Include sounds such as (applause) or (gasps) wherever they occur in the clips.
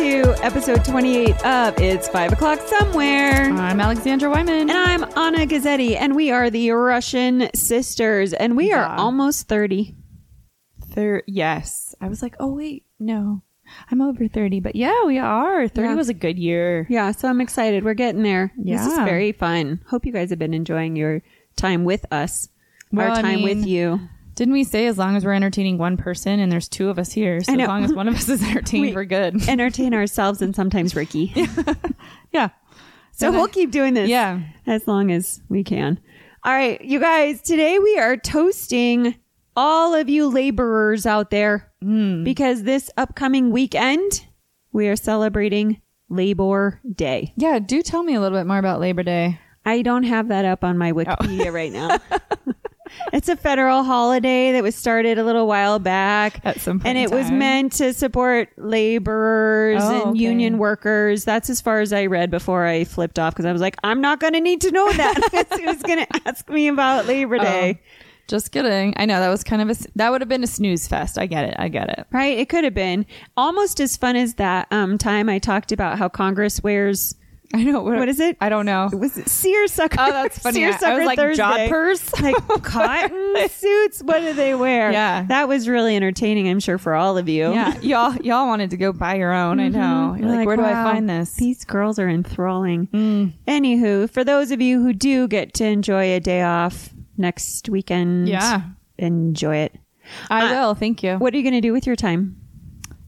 To episode 28 of It's 5 O'Clock Somewhere. I'm Alexandra Wyman. And I'm Anna Gazzetti, and we are the Russian sisters, and we are Yeah. almost 30. Thir- yes. I was like, oh, wait, no. I'm over 30, but yeah, we are. 30 Yeah. was a good year. Yeah, so I'm excited. We're getting there. Yeah. This is very fun. Hope you guys have been enjoying your time with us, Well, our I time with you. Didn't we say as long as we're entertaining one person and there's two of us here, so as long as one of us is (laughs) entertained, We- we're good. (laughs) Entertain ourselves and sometimes Ricky. (laughs) yeah. yeah. So we'll keep doing this. Yeah. As long as we can. All right, you guys, today we are toasting all of you laborers out there Hmm. because this upcoming weekend we are celebrating Labor Day. Yeah, do tell me a little bit more about Labor Day. I don't have that up on my Wikipedia right now. It's a federal holiday that was started a little while back. At some point and it was meant to support laborers Oh, and okay. union workers. That's as far as I read before I flipped off because I was like, I'm not going to need to know that. (laughs) Who's going to ask me about Labor Day? Just kidding. I know that was kind of a, that would have been a snooze fest. I get it. I get it. Right? It could have been almost as fun as that um, time I talked about how Congress wears. (laughs) I know. What is it? I don't know. Was it seersucker? Oh, that's funny. I- I Seersucker was like, Thursday. jodhpurs? (laughs) like (laughs) cotton suits. What do they wear? Yeah. that was really entertaining. I'm sure for all of you. Yeah, y'all y'all wanted to go buy your own. I know. You're You're like, where do I find this? These girls are enthralling. Anywho, for those of you who do get to enjoy a day off next weekend, Yeah. enjoy it. I Uh, will. Thank you. What are you going to do with your time?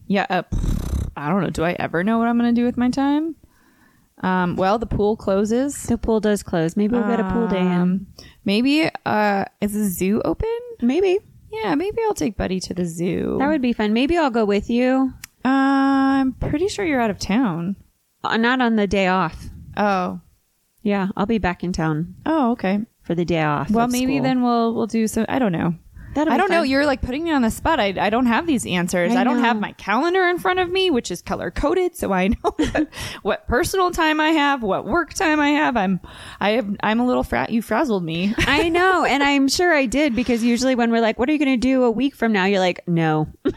Yeah. Uh, I don't know. Do I ever know what I'm going to do with my time? Um, well, the pool closes. The pool does close. Maybe we'll get a pool day in. Um, maybe uh, is the zoo open? Maybe Yeah, maybe I'll take Buddy to the zoo. that would be fun. Maybe I'll go with you. Uh, I'm pretty sure you're out of town. Uh, not on the day off. Oh. Yeah, I'll be back in town Oh, okay. for the day off. Well, of maybe school. then we'll we'll do some. I don't know. That'll I don't know. You're like putting me on the spot. I, I don't have these answers. I I, don't know. have my calendar in front of me, which is color coded, so I (laughs) know what, what personal time I have, what work time I have. I'm I have I'm a little frat. You frazzled me. (laughs) I know, and I'm sure I did because usually when we're like, "What are you going to do a week from now?" You're like, "No." (laughs)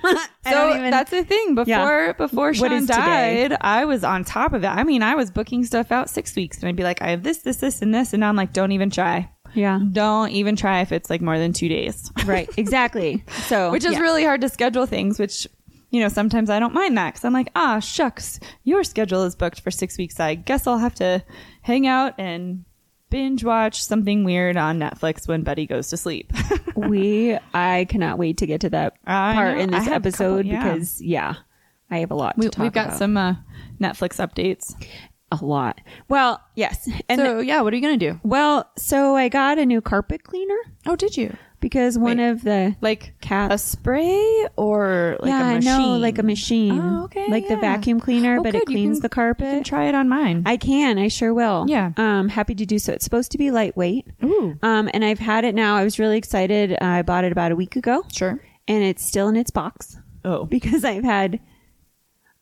So even- that's the thing. Before Yeah. before Sean is today? died, I was on top of it. I mean, I was booking stuff out six weeks, and I'd be like, I have this, this, this, and this, and now I'm like, don't even try. Yeah, Don't even try if it's like more than two days. (laughs) right, exactly. So, which is yeah. really hard to schedule things which you know sometimes i don't mind that because i'm like ah shucks your schedule is booked for six weeks i guess i'll have to hang out and binge watch something weird on netflix when betty goes to sleep (laughs) we. I cannot wait to get to that I part know. in this a couple- episode yeah. because yeah, I have a lot we, to talk we've got about. some uh, netflix updates a lot. Well, yes, and so yeah what are you gonna do well, so I got a new carpet cleaner oh did you because one Wait. of the like cats. a spray or like yeah, a machine no, like a machine. Oh, okay, Like the vacuum cleaner, Oh, but it good. You cleans can- the carpet. you can try it on mine I can. I sure will. Yeah. Um, happy to do so. It's supposed to be lightweight. Ooh. Um, and I've had it now. I was really excited. I bought it about a week ago, sure and it's still in its box oh because I've had.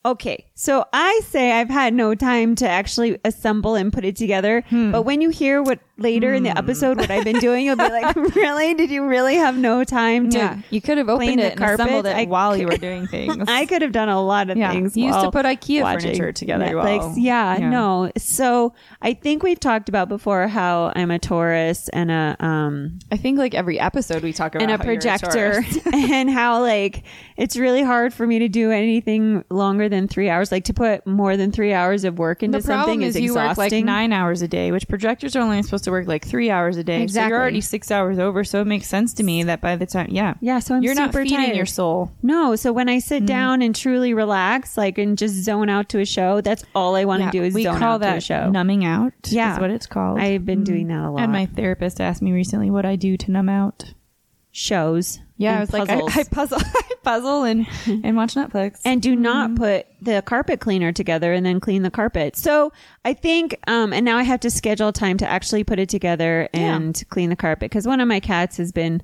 Okay, so I say I've had no time to actually assemble and put it together. Hmm. But when you hear what later in the episode what I've been doing, you'll be like, (laughs) "Really? Did you really have no time to?" yeah you could have opened the it and assembled it I while you were (laughs) doing things I could have done a lot of Yeah. things. You used to put IKEA furniture together Netflix. yeah, yeah. no. So I think we've talked about before how I'm a Taurus and a um I think like every episode we talk about and a projector Taurus. (laughs) and how like it's really hard for me to do anything longer than than three hours. Like to put more than three hours of work into the problem something is is you work exhausting. like nine hours a day, which projectors are only supposed to work like three hours a day. So Exactly. you're already six hours over. So it makes sense to me that by the time, yeah, Yeah, so I'm you're not feeding tired. your soul. No, so when I sit mm-hmm. down and truly relax, like and just zone out to a show, that's all I want to Yeah, do is we zone call out that to a show. numbing out. Yeah. is what it's called. I've been doing mm-hmm. that a lot. And my therapist asked me recently what I do to numb out. Shows. Yeah, and I was like, I. I puzzle, (laughs) I puzzle, and (laughs) and watch Netflix. and do not Mm-hmm. put the carpet cleaner together and then clean the carpet. So I think, um, and now I have to schedule time to actually put it together and clean the carpet because one of my cats has been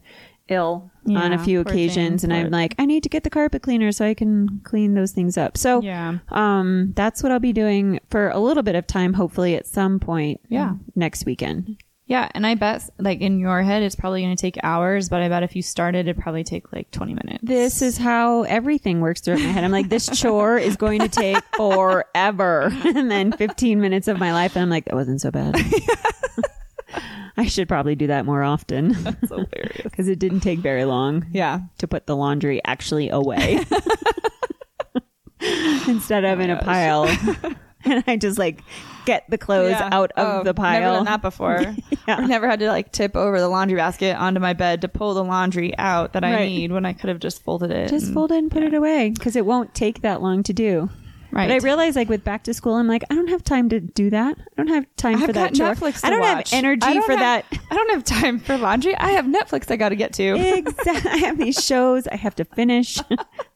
ill on a few occasions, thing, and I'm like, I need to get the carpet cleaner so I can clean those things up. So Yeah. um, that's what I'll be doing for a little bit of time, hopefully at some point, Yeah. next weekend. Yeah, and I bet like in your head it's probably going to take hours, but I bet if you started, it'd probably take like 20 minutes. This is how everything works through my head. I'm like, this chore is going to take (laughs) forever. And then 15 minutes of my life, and I'm like, that wasn't so bad. (laughs) I should probably do that more often That's hilarious. (laughs) because it didn't take very long Yeah. to put the laundry actually away instead of in a oh pile. (laughs) and I just like get the clothes Yeah. out of Oh, the Never pile. done that before. (laughs) Yeah. I've never had to like tip over the laundry basket onto my bed to pull the laundry out that I need when I could have just folded it. Just and- fold it and put it away because it won't take that long to do. Right. But I realize, like with back to school, I'm like, I don't have time to do that. I don't have time I've for that. Netflix. I don't watch. have energy don't for have- that. I don't have time for laundry. I have Netflix I got to get to. exactly. (laughs) I have these shows I have to finish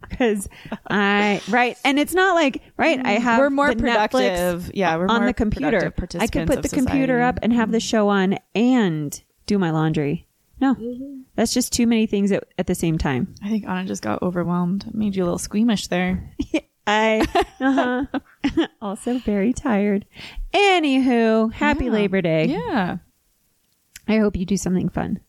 because I right, and it's not like right. I mm, have We're more the Netflix productive. Yeah, we're on more the computer. I could put the of computer up and have the mm-hmm. show on and do my laundry. No, mm-hmm. that's just too many things at, at the same time. I think Anna just got overwhelmed. It made you a little squeamish there. (laughs) I uh-huh. (laughs) also very tired. Anywho, happy Yeah. Labor Day. Yeah. I hope you do something fun.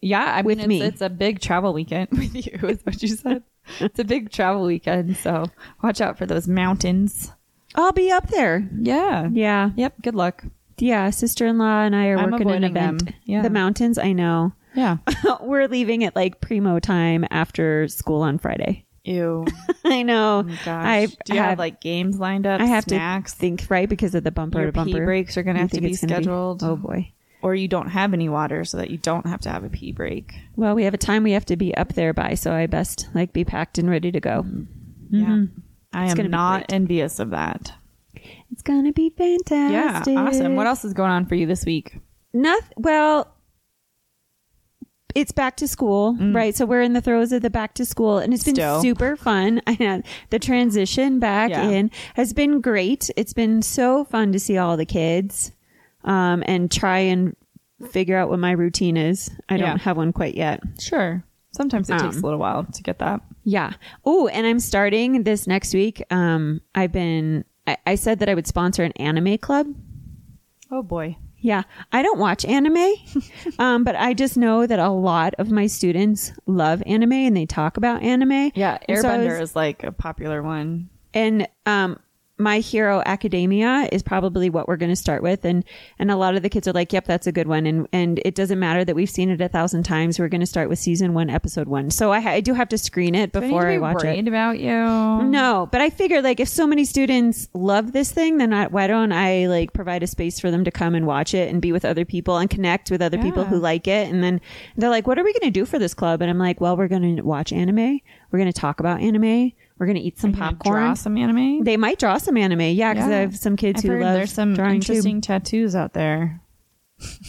Yeah, I With mean, it's, me. it's a big travel weekend (laughs) with you, is what you said. It's a big travel weekend, so watch out for those mountains. I'll be up there. Yeah. Yeah. Yep. Good luck. Yeah. Sister in law and I are I'm working an event. them. Yeah. The mountains, I know. Yeah. (laughs) We're leaving at like primo time after school on Friday. Ew. (laughs) I know. Oh. I Do you have, like games lined up? I have snacks? to think right because of the bumper Your to bumper. breaks are gonna have to be scheduled. oh boy. Or you don't have any water so that you don't have to have a pee break. Well, we have a time we have to be up there by, so I best like be packed and ready to go. Yeah. I it's am not envious of that. It's gonna be fantastic. Yeah. Awesome. What else is going on for you this week? Nothing. Well, it's back to school, right? So we're in the throes of the back to school, and it's been Mm. Still. super fun. (laughs) I know the transition back Yeah. in has been great. It's been so fun to see all the kids, um, and try and figure out what my routine is. I Yeah. don't have one quite yet. Sure. Sometimes it takes Um, a little while to get that. Yeah. Oh, and I'm starting this next week. Um, I've been. I, I said that I would sponsor an anime club. Oh boy. Yeah, I don't watch anime, (laughs) um, but I just know that a lot of my students love anime and they talk about anime. Yeah, And so Airbender was- is like a popular one. and um, My Hero Academia is probably what we're going to start with, and and a lot of the kids are like, "Yep, that's a good one," and and it doesn't matter that we've seen it a thousand times. We're going to start with season one, episode one. So I, ha- I do have to screen it Do I need before to I, be watch worried it. about you. No, but I figure like if so many students love this thing, then I, why don't I like provide a space for them to come and watch it and be with other people and connect with other people who like it. And then they're like, "What are we going to do for this club?" And I'm like, "Well, we're going to watch anime. We're going to talk about anime. We're going to eat some You gonna popcorn. Draw some anime. They might draw some anime, yeah, because Yeah. I have some kids I've who heard love there's some drawing too. interesting tattoos out there.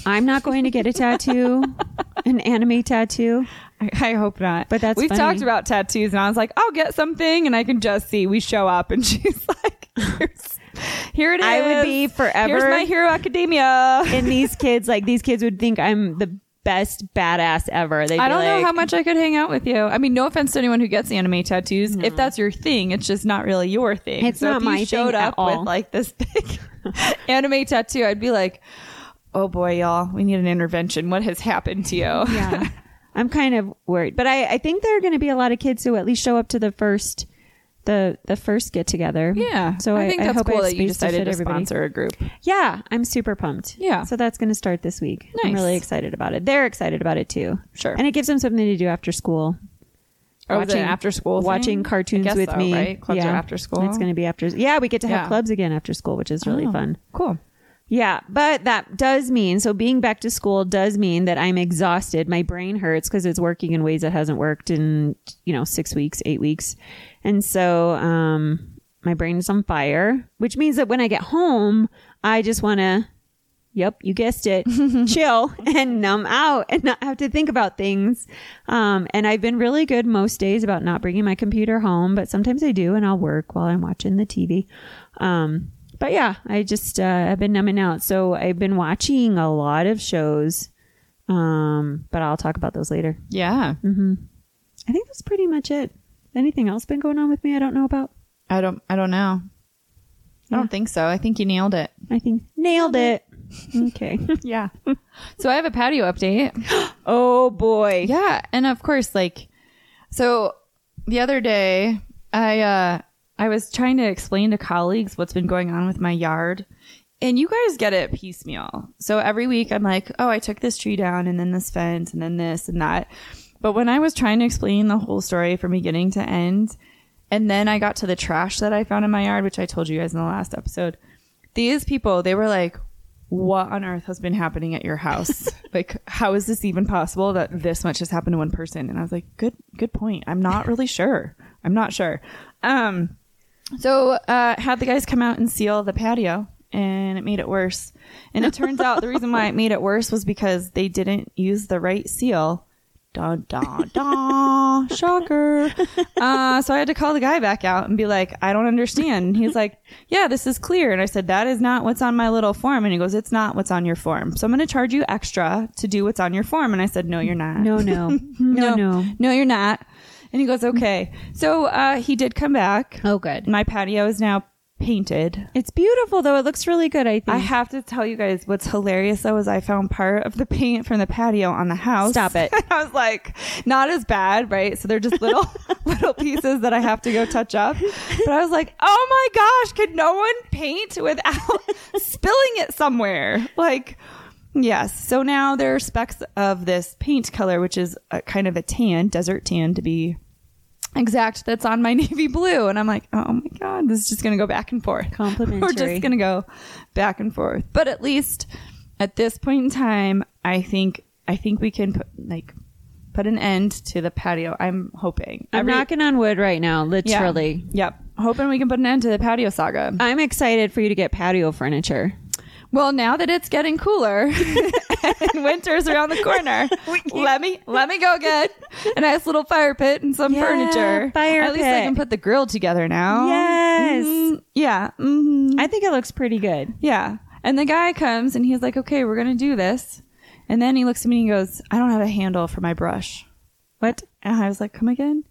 I'm not going to get a tattoo, (laughs) an anime tattoo. I, I hope not. But that's we've funny. talked about tattoos, and I was like, I'll get something, and I can just see we show up, and (laughs) she's like, Here's, here it is. I would be forever Here's my Hero Academia. And these kids, like these kids, would think I'm the best badass ever. They'd I don't know how much I could hang out with you. I mean, no offense to anyone who gets anime tattoos. If that's your thing, it's just not really your thing. It's so not if you my showed thing at up all. with like this (laughs) big (laughs) anime tattoo, I'd be like, "Oh boy, y'all, we need an intervention. What has happened to you?" yeah. (laughs) I'm kind of worried, but I, I think there are going to be a lot of kids who at least show up to the first, the the first get together. Yeah. So I, think I hope I cool that you to decided to, everybody. sponsor a group. Yeah, I'm super pumped. Yeah. So that's going to start this week. I'm really excited about it. They're excited about it too. Sure. And it gives them something to do after school. Oh, an after school watching thing? cartoons I with so, me. right? Clubs are after school? It's going to be after. Yeah, we get to have Yeah. clubs again after school, which is really Oh, fun. Cool. Yeah, but that does mean so being back to school does mean that I'm exhausted. My brain hurts because it's working in ways it hasn't worked in you know six weeks, eight weeks, and so um, my brain is on fire. Which means that when I get home, I just want to, yep, you guessed it, (laughs) chill and numb out and not have to think about things. Um, and I've been really good most days about not bringing my computer home, but sometimes I do, and I'll work while I'm watching the TV. Um, but yeah, I just uh, I've been numbing out. So I've been watching a lot of shows, um, but I'll talk about those later. Yeah. I think that's pretty much it. Anything else been going on with me? I don't know about. I don't. I don't know. I don't think so. I think you nailed it. I think nailed it. (laughs) Okay. (laughs) Yeah. so I have a patio update. (gasps) oh boy. Yeah, and of course, like, so the other day, I uh, I was trying to explain to colleagues what's been going on with my yard, and you guys get it piecemeal. So every week, I'm like, oh, I took this tree down, and then this fence, and then this and that. But when I was trying to explain the whole story from beginning to end, and then I got to the trash that I found in my yard, which I told you guys in the last episode, these people, they were like, what on earth has been happening at your house? (laughs) like, how is this even possible that this much has happened to one person? And I was like, good, good point. I'm not really sure. I'm not sure. Um, so, uh, had the guys come out and seal the patio and it made it worse. And it turns out the reason why it made it worse was because they didn't use the right seal. Dun, dun, dun. Shocker. Uh, so I had to call the guy back out and be like, I don't understand. And he's like, Yeah, this is clear. And I said, That is not what's on my little form. And he goes, It's not what's on your form. So I'm going to charge you extra to do what's on your form. And I said, No, you're not. No, no, (laughs) no, no. No, you're not. And he goes, Okay. So uh, he did come back. Oh, good. My patio is now painted. It's beautiful though. It looks really good. I think. I have to tell you guys what's hilarious though is I found part of the paint from the patio on the house. Stop it. (laughs) I was like, not as bad, right? So they're just little (laughs) (laughs) little pieces that I have to go touch up. But I was like, oh my gosh, could no one paint without spilling it somewhere? Like, yes. So now there are specks of this paint color, which is a kind of a tan, desert tan to be exact that's on my (laughs) navy blue and i'm like oh my god this is just gonna go back and forth complimentary (laughs) we're just gonna go back and forth but at least at this point in time i think i think we can put like put an end to the patio i'm hoping I'm Every- knocking on wood right now. Yeah. Literally. yep hoping we can put an end to the patio saga I'm excited for you to get patio furniture. Well now that it's getting cooler (laughs) (laughs) and winter's around the corner (laughs) let me let me go get a nice little fire pit and some Yeah, furniture. fire at least i can put the grill together now. Yes. Mhm. yeah hmm I think it looks pretty good. yeah. And the guy comes and he's like okay we're gonna do this. And then he looks at me and he goes i don't have a handle for my brush. What? and i was like come again?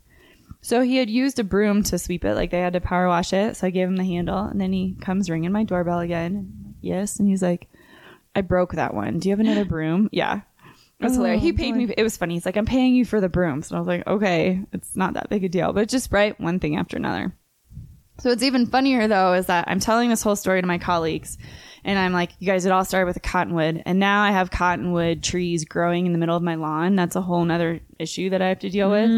So he had used a broom to sweep it like they had to power wash it. So i gave him the handle and then he comes ringing my doorbell again. and I'm like, yes and he's like i broke that one do you have another broom yeah it was hilarious. He paid me. It was funny. He's like, "I'm paying you for the brooms," and I was like, "Okay, it's not that big a deal." But just right one thing after another. So what's even funnier though is that I'm telling this whole story to my colleagues, and I'm like, "You guys, it all started with a cottonwood, and now I have cottonwood trees growing in the middle of my lawn. That's a whole nother issue that I have to deal with."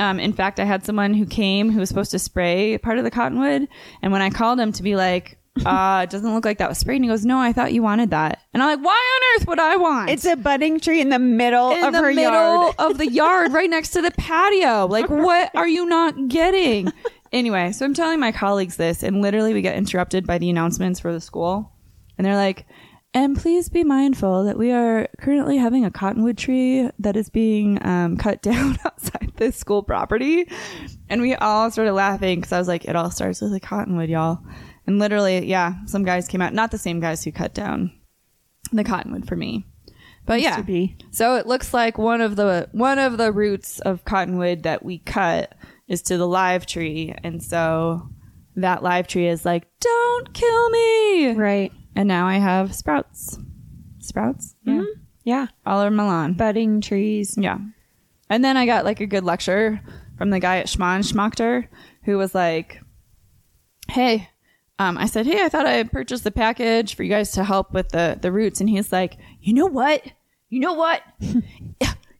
Um, in fact, I had someone who came who was supposed to spray part of the cottonwood, and when I called him to be like. Uh, it doesn't look like that was sprayed. And he goes, No, I thought you wanted that. And I'm like, Why on earth would I want? It's a budding tree in the middle in of the her middle yard. (laughs) of the yard right next to the patio. Like, (laughs) what are you not getting? Anyway, so I'm telling my colleagues this, and literally we get interrupted by the announcements for the school. And they're like, and please be mindful that we are currently having a cottonwood tree that is being um, cut (laughs) down outside the school property. And we all started laughing because I was like, it all starts with a cottonwood, y'all. And literally, yeah, some guys came out, not the same guys who cut down the cottonwood for me. But Used yeah, to be. so it looks like one of the one of the roots of cottonwood that we cut is to the live tree, and so that live tree is like, "Don't kill me!" Right. And now I have sprouts, sprouts, yeah, mm-hmm. Yeah. all over Milan. Budding trees. Yeah. And then I got like a good lecture from the guy at Schmann Schmachter who was like, Hey, um, I said, Hey, I thought I purchased the package for you guys to help with the, the roots. And he's like, You know what? You know what? (laughs)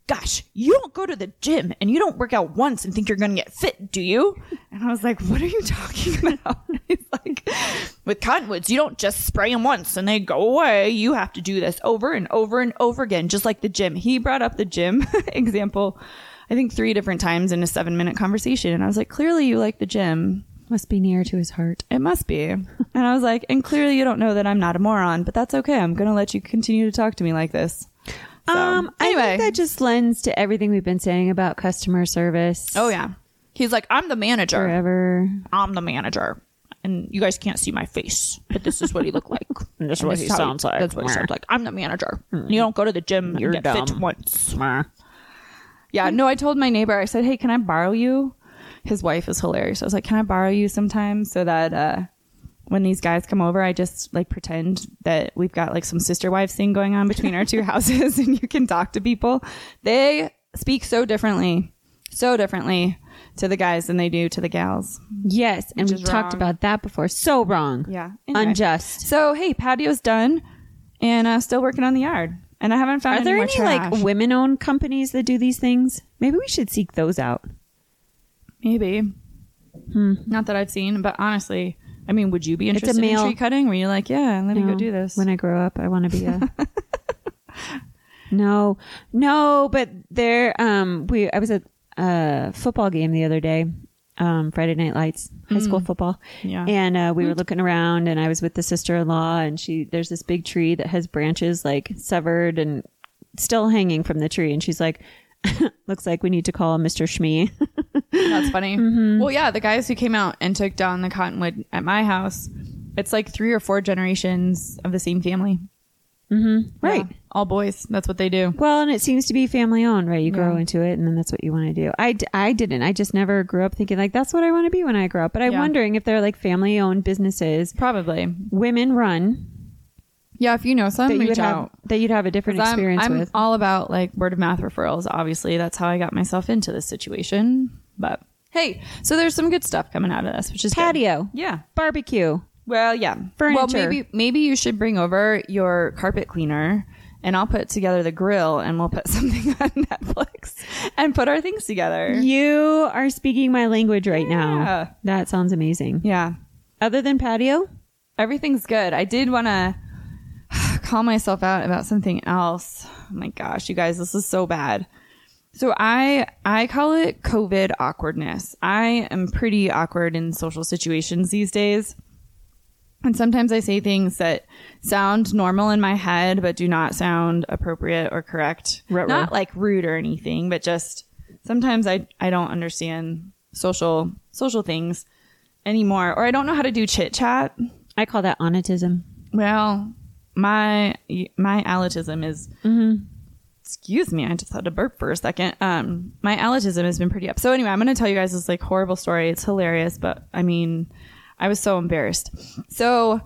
gosh, you don't go to the gym and you don't work out once and think you're going to get fit, do you? And I was like, what are you talking (laughs) about? He's like, with cottonwoods, you don't just spray them once and they go away. You have to do this over and over and over again, just like the gym. He brought up the gym (laughs) example, I think three different times in a seven minute conversation. And I was like, clearly you like the gym. Must be near to his heart. It must be. (laughs) and I was like, and clearly you don't know that I'm not a moron, but that's okay. I'm going to let you continue to talk to me like this. So, um, I anyway. think that just lends to everything we've been saying about customer service. oh, yeah. He's like, I'm the manager. forever. I'm the manager. And you guys can't see my face, but this is what he looked like. and (laughs) this is what he sounds like. That's what he sounds like. I'm the manager. You don't go to the gym You're and get fit dumb. once. Yeah, no, I told my neighbor, I said, hey, can I borrow you? His wife is hilarious. I was like, can I borrow you sometime so that uh, when these guys come over, I just like pretend that we've got like some sister wives thing going on between our two (laughs) houses and you can talk to people. They speak so differently, so differently to the guys than they do to the gals. Yes, and we talked wrong. about that before. So wrong. Yeah. Anyway. Unjust. So, hey, patio's done and uh, still working on the yard. And I haven't found Are there more any trash. like women-owned companies that do these things? Maybe we should seek those out. Maybe. Not that I've seen, but honestly, I mean, would you be Hmm. interested male- in tree cutting? Were you like, yeah, let me go do this? When I grow up, I want to be a. (laughs) no, no, but there. Um, we. I was at a football game the other day. Um, Friday Night Lights, high school football. Yeah. And uh, we were looking around, and I was with the sister-in-law, and she. There's this big tree that has branches like severed and still hanging from the tree, and she's like, (laughs) "Looks like we need to call Mr. Shmee." (laughs) That's funny. Mm-hmm. Well, yeah, the guys who came out and took down the cottonwood at my house, it's like three or four generations of the same family. right. Yeah. All boys. That's what they do. Well, and it seems to be family owned, right? You grow into it, and then that's what you want to do. I, I didn't. I just never grew up thinking like that's what I want to be when I grow up. But I'm Yeah. wondering if they're like family owned businesses, Probably. women run Yeah, if you know some, that you reach would have out. that you'd have a different 'Cause I'm- experience I'm, with. all about like word of mouth referrals. Obviously, that's how I got myself into this situation. But hey, so there's some good stuff coming out of this, which is good. Patio, Yeah. barbecue. Well, yeah. Well, Furniture. maybe maybe you should bring over your carpet cleaner, and I'll put together the grill, and we'll put (laughs) something on Netflix and put our things together. You are speaking my language right Yeah. now. That sounds amazing. Yeah. Other than patio, Everything's good. I did want to call myself out about something else. Oh my gosh, you guys, this is so bad. So I I call it COVID awkwardness. I am pretty awkward in social situations these days. And sometimes I say things that sound normal in my head but do not sound appropriate or correct. Ruh-roh. Not like rude or anything, but just sometimes I I don't understand social social things anymore or I don't know how to do chit chat. I call that onatism. Well, my my allotism is. Excuse me, I just had to burp for a second. Um, my allotism has been pretty up. So anyway, I'm going to tell you guys this like horrible story. It's hilarious, but I mean, I was so embarrassed. So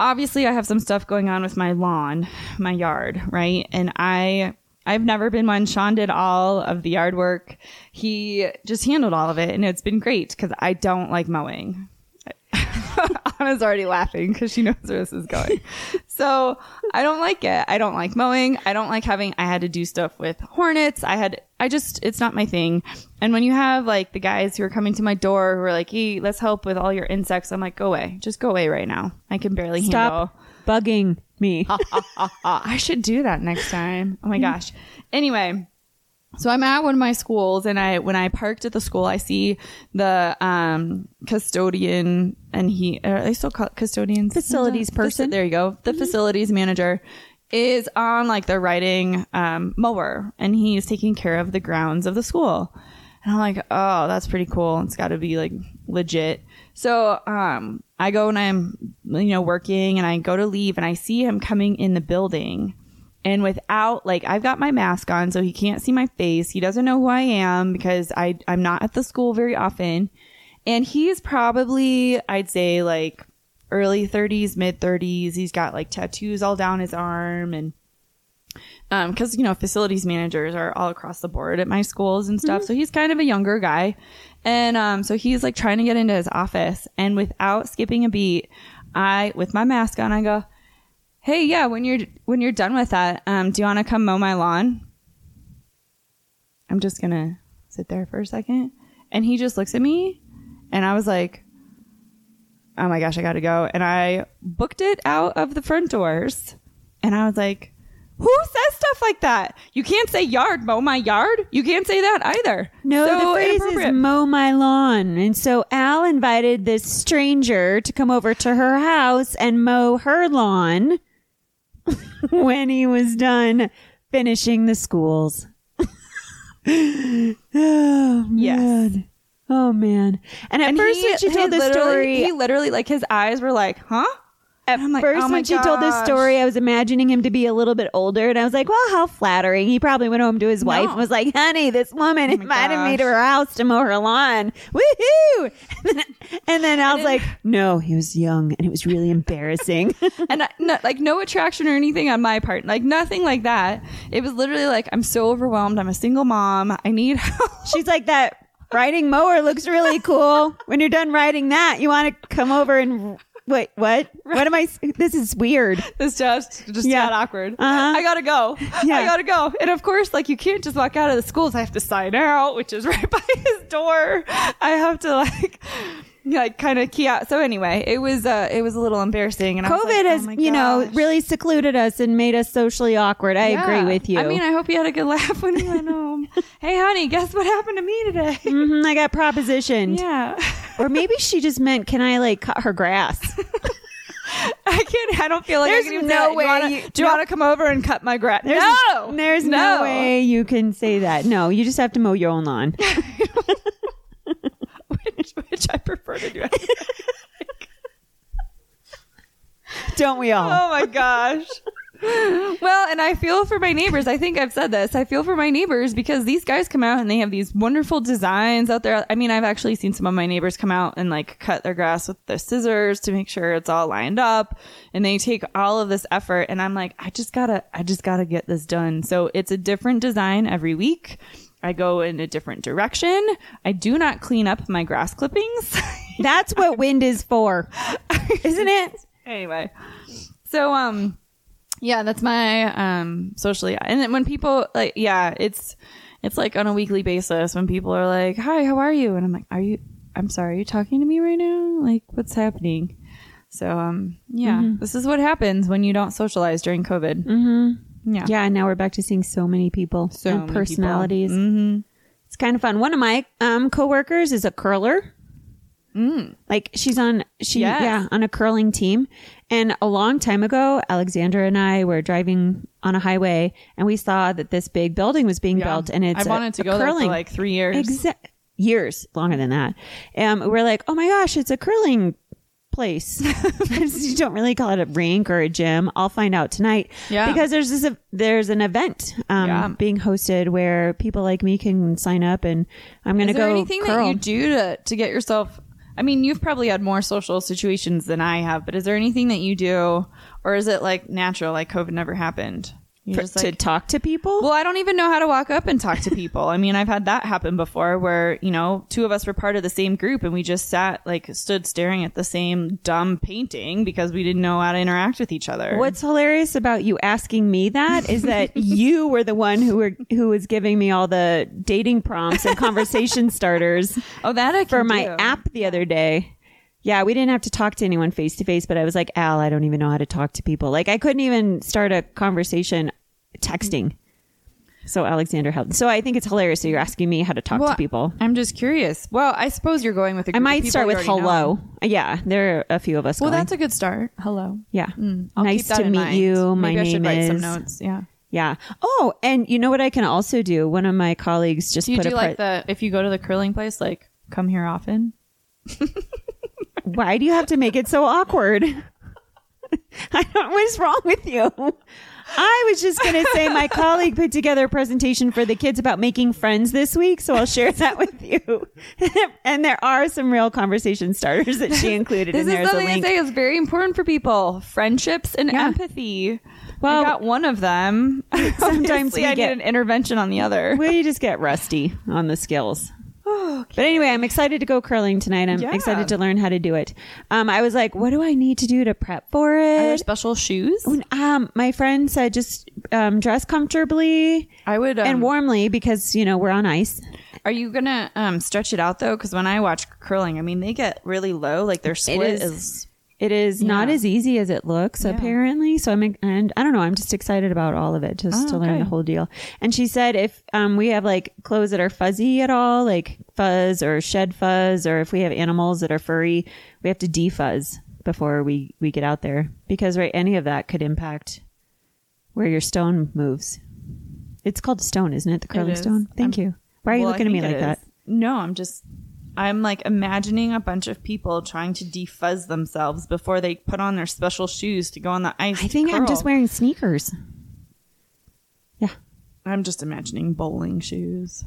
obviously, I have some stuff going on with my lawn, my yard, right? And I. I've never been one. Sean did all of the yard work. He just handled all of it, and it's been great because I don't like mowing. (laughs) Anna's already laughing because she knows where this is going. so I don't like it. I don't like mowing. I don't like having, I had to do stuff with hornets. I had, I just, it's not my thing. And when you have like the guys who are coming to my door who are like, hey, let's help with all your insects, I'm like, go away. Just go away right now. I can barely handle. Bugging me. (laughs) I should do that next time. Oh my gosh. Anyway, so I'm at one of my schools and I when I parked at the school I see the um custodian and he are they still call custodians Facilities Faci- person. There you go. The facilities manager is on like the riding um mower and he's taking care of the grounds of the school. And I'm like, oh, that's pretty cool. It's got to be like legit. So, um, I go and I'm, you know, working and I go to leave and I see him coming in the building. And without, like, I've got my mask on so he can't see my face. He doesn't know who I am because I, I'm not at the school very often. And he's probably, I'd say, like early 30s, mid 30s. He's got like tattoos all down his arm and um because you know facilities managers are all across the board at my schools and stuff so he's kind of a younger guy and um so he's like trying to get into his office and without skipping a beat i with my mask on i go hey yeah when you're when you're done with that um do you want to come mow my lawn I'm just gonna sit there for a second. And he just looks at me and I was like, oh my gosh, I gotta go. And I booked it out of the front doors and I was like, who says stuff like that? You can't say yard, mow my yard. You can't say that either. No, So the phrase is mow my lawn. And so Al invited this stranger to come over to her house and mow her lawn (laughs) when he was done finishing the schools. (laughs) oh, Yes. man. Oh, man. And at And first, he- when she told the story, he literally like his eyes were like, huh? At like, first, oh when she told this story, I was imagining him to be a little bit older, and I was like, "Well, how flattering!" He probably went home to his wife and was like, "Honey, this woman Oh invited me to her house to mow her lawn. Woohoo!" (laughs) And then, and then I was like, "No, he was young, and it was really embarrassing." (laughs) and I, no, like no attraction or anything on my part, like nothing like that. It was literally like I'm so overwhelmed. I'm a single mom. I need (laughs) help. She's like, "That riding mower looks really cool. When you're done riding that, you want to come over and." Wait, what? What am I? This is weird. this just just Yeah. got awkward. Uh-huh. I gotta go. Yeah. I gotta go. And of course, like you can't just walk out of the schools. I have to sign out, which is (laughs) right by his door. I have to like. Like kind of key out. So anyway, it was uh it was a little embarrassing, and COVID like, oh has, my you know, really secluded us and made us socially awkward. I agree with you. I mean, I hope you had a good (laughs) laugh when you went home. (laughs) hey, honey, guess what happened to me today? Mhm, I got propositioned. yeah. (laughs) Or maybe she just meant, can I like cut her grass? I can't. I don't feel like There's I can even no way wanna, you- do you no. want to come over and cut my grass? There's, no, there's no. way you can say that. No, you just have to mow your own lawn. Which, which I prefer to do. (laughs) Don't we all? oh my gosh. Well, and I feel for my neighbors. I think I've said this. I feel for my neighbors because these guys come out and they have these wonderful designs out there. I mean, I've actually seen some of my neighbors come out and like cut their grass with their scissors to make sure it's all lined up. And they take all of this effort. And I'm like, I just gotta, I just gotta get this done. So it's a different design every week. I go in a different direction. I do not clean up my grass clippings. (laughs) That's what wind is for, isn't it? anyway so um yeah that's my um socially and then when people like yeah it's it's like on a weekly basis when people are like hi how are you and i'm like are you i'm sorry are you talking to me right now like what's happening so um yeah this is what happens when you don't socialize during covid mm-hmm. Yeah Yeah, and now we're back to seeing so many people So and many people. personalities. Mm-hmm. It's kind of fun. One of my um, coworkers is a curler. Like she's on she Yes. yeah on a curling team, and a long time ago, Alexandra and I were driving on a highway, and we saw that this big building was being Yeah. built, and it's i a- wanted to a go there curling for like three years Exa- years longer than that. Um, we're like, oh my gosh, it's a curling place. (laughs) you don't really call it a rink or a gym. I'll find out tonight. Yeah. because there's this there's an event um, Yeah. being hosted where people like me can sign up, and I'm going to Is there go anything curl. that you do to to get yourself? I mean, you've probably had more social situations than I have, but is there anything that you do, or is it like natural, like COVID never happened? You for- just to like, talk to people. well, I don't even know how to walk up and talk to people. I mean, I've had that happen before, where you know, two of us were part of the same group, and we just sat like stood staring at the same dumb painting because we didn't know how to interact with each other. What's hilarious about you asking me that is that (laughs) you were the one who were who was giving me all the dating prompts and conversation (laughs) starters. oh that I for my do. app the other day. Yeah, we didn't have to talk to anyone face to face, but I was like, Al, I don't even know how to talk to people. Like, I couldn't even start a conversation texting. So Alexandra helped. So I think it's hilarious that you're asking me how to talk to people. I'm just curious. Well, I suppose you're going with. A I might start with already know. hello. Yeah, there are a few of us. Well, going. that's a good start. Hello. yeah. Mm, I'll nice to meet mind. you. My Maybe I name should write is. some notes. Yeah. Yeah. Oh, and you know what I can also do? One of my colleagues just Do you put do a. like pre- the if you go to the curling place, like come here often? (laughs) Why do you have to make it so awkward? (laughs) I don't. What's wrong with you? I was just going to say my colleague put together a presentation for the kids about making friends this week, so I'll share that with you. (laughs) and there are some real conversation starters that she included, This and is there's something I say is very important for people: friendships and Yeah. empathy. Well- I got one of them. (laughs) Sometimes Obviously, we I get- an intervention on the other. We just get rusty on the skills. Oh, But anyway, I'm excited to go curling tonight. I'm Yeah. excited to learn how to do it. Um, I was like, what do I need to do to prep for Are there it? special shoes? Um, my friend said just um, dress comfortably I would. Um, and warmly because you know we're on ice. Are you gonna um, stretch it out though? Because when I watch curling, I mean they get really low. Like their split is- is. It is not as easy as it looks, apparently. So I'm, and I don't know. I'm just excited about all of it, just Oh, to learn okay. the whole deal. And she said if um, we have like clothes that are fuzzy at all, like fuzz or shed fuzz, or if we have animals that are furry, we have to defuzz before we we get out there because right, any of that could impact where your stone moves. It's called stone, isn't it? The curling stone. Thank I'm- you. Why are you Well, looking at me like that? No, I'm just. I'm like imagining a bunch of people trying to defuzz themselves before they put on their special shoes to go on the ice. I to think I'm just wearing sneakers. Yeah. I'm just imagining bowling shoes.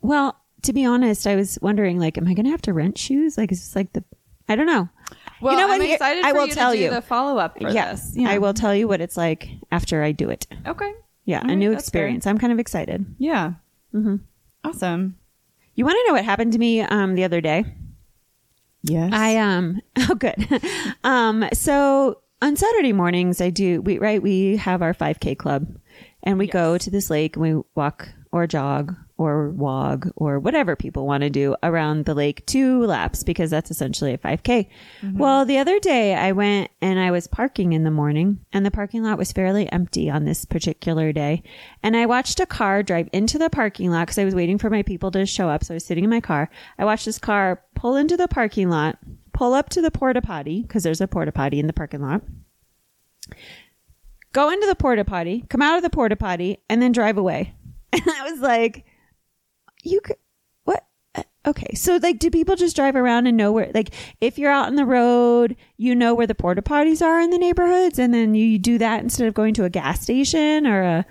Well, to be honest, I was wondering, like, am I going to have to rent shoes? Like, is this like the? I don't know. Well, you know I'm what? Excited I for will you to tell do you. the follow up for yes, this. I will tell you what it's like after I do it. Okay. Yeah, All a right, new that's fair. experience. I'm kind of excited. Yeah. Mm-hmm. Awesome. You want to know what happened to me um, the other day? Yes. I um (laughs) oh good. um so on Saturday mornings I do we right we have our 5k club and we go to this lake and we walk or jog or wog or whatever people want to do around the lake two laps because that's essentially a 5k. Mm-hmm. Well, the other day I went and I was parking in the morning and the parking lot was fairly empty on this particular day. And I watched a car drive into the parking lot because I was waiting for my people to show up. So I was sitting in my car. I watched this car pull into the parking lot, pull up to the porta potty because there's a porta potty in the parking lot. Go into the porta potty, come out of the porta potty, and then drive away. (laughs) And I was like, you could what? Uh, okay. So like do people just drive around and know where like if you're out on the road you know where the porta potties are in the neighborhoods and then you do that instead of going to a gas station or a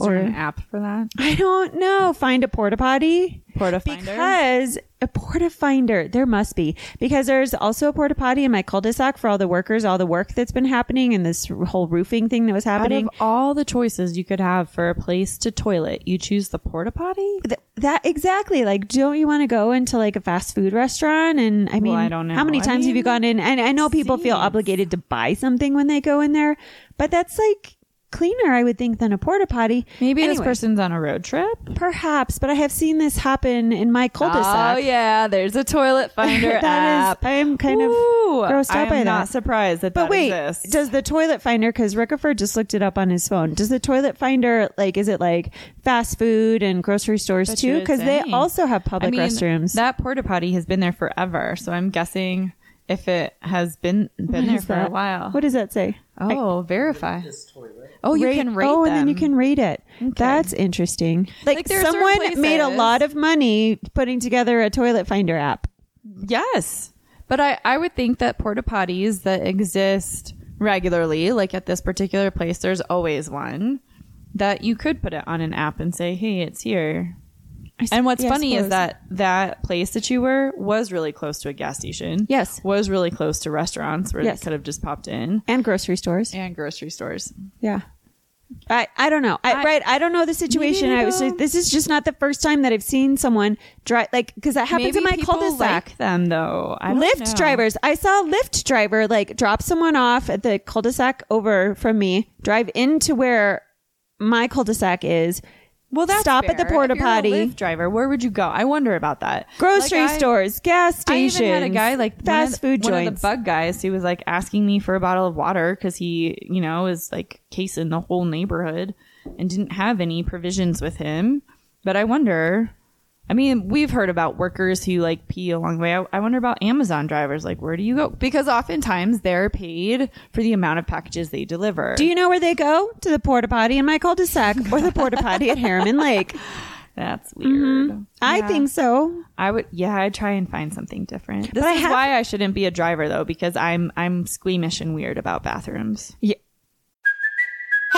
Is there or an app for that? i don't know find a porta potty Porta finder? because a porta finder there must be because there's also a porta potty in my cul-de-sac for all the workers all the work that's been happening and this whole roofing thing that was happening. Out of all the choices you could have for a place to toilet, you choose the porta potty? Th- that exactly like don't you want to go into like a fast food restaurant and i mean I don't know. how many I times have you gone in and i know people feel obligated to buy something when they go in there but that's like cleaner i would think than a porta potty Maybe this person's on a road trip. perhaps but i have seen this happen in my cul-de-sac Oh yeah, there's a toilet finder (laughs) That is- app. i am kind of Ooh, grossed I'm by not that surprised that but that wait, exists. does the toilet finder? Because Rickerford just looked it up on his phone. Does the toilet finder like is it like fast food and grocery stores too? Because they also have public I mean, restrooms. That porta potty has been there forever, so I'm guessing if it has been been What there is for that? a while. What does that say? oh, verify. Oh, you Rate- can rate Oh, them. and then you can rate it. That's interesting. Like, Like, there are certain someone made a lot of money putting together a toilet finder app. Yes. But I, I would think that porta potties that exist regularly, like at this particular place, there's always one that you could put it on an app and say, hey, it's here. And what's yeah, funny is that that place that you were was really close to a gas station. Yes. Was really close to restaurants where Yes. they could have just popped in and grocery stores. and grocery stores. Yeah. I, I don't know. I, I- right. I don't know the situation. I was just, this is just not the first time that I've seen someone drive like because that happens in my cul-de-sac. like them though. I Lyft drivers. I saw a Lyft driver like drop someone off at the cul-de-sac over from me, drive into where my cul-de-sac is. Well, that's stop at the fair. porta If you're a potty. Lyft driver. Where would you go? I wonder about that. Grocery Like, I- stores, gas I stations. even had a guy like one fast the, food one joints. of the bug guys who was like asking me for a bottle of water because he, you know, was like casing the whole neighborhood and didn't have any provisions with him. But I wonder. I mean, we've heard about workers who like pee along the way. I, I wonder about Amazon drivers. Like, where do you go? Because oftentimes they're paid for the amount of packages they deliver. Do you know where they go? To the porta potty in my cul-de-sac or the porta potty at Harriman Lake. (laughs) That's weird. Mm-hmm. I Yeah. think so. I would, yeah, I'd try and find something different. This But I is have- why I shouldn't be a driver though, because I'm I'm squeamish and weird about bathrooms. Yeah.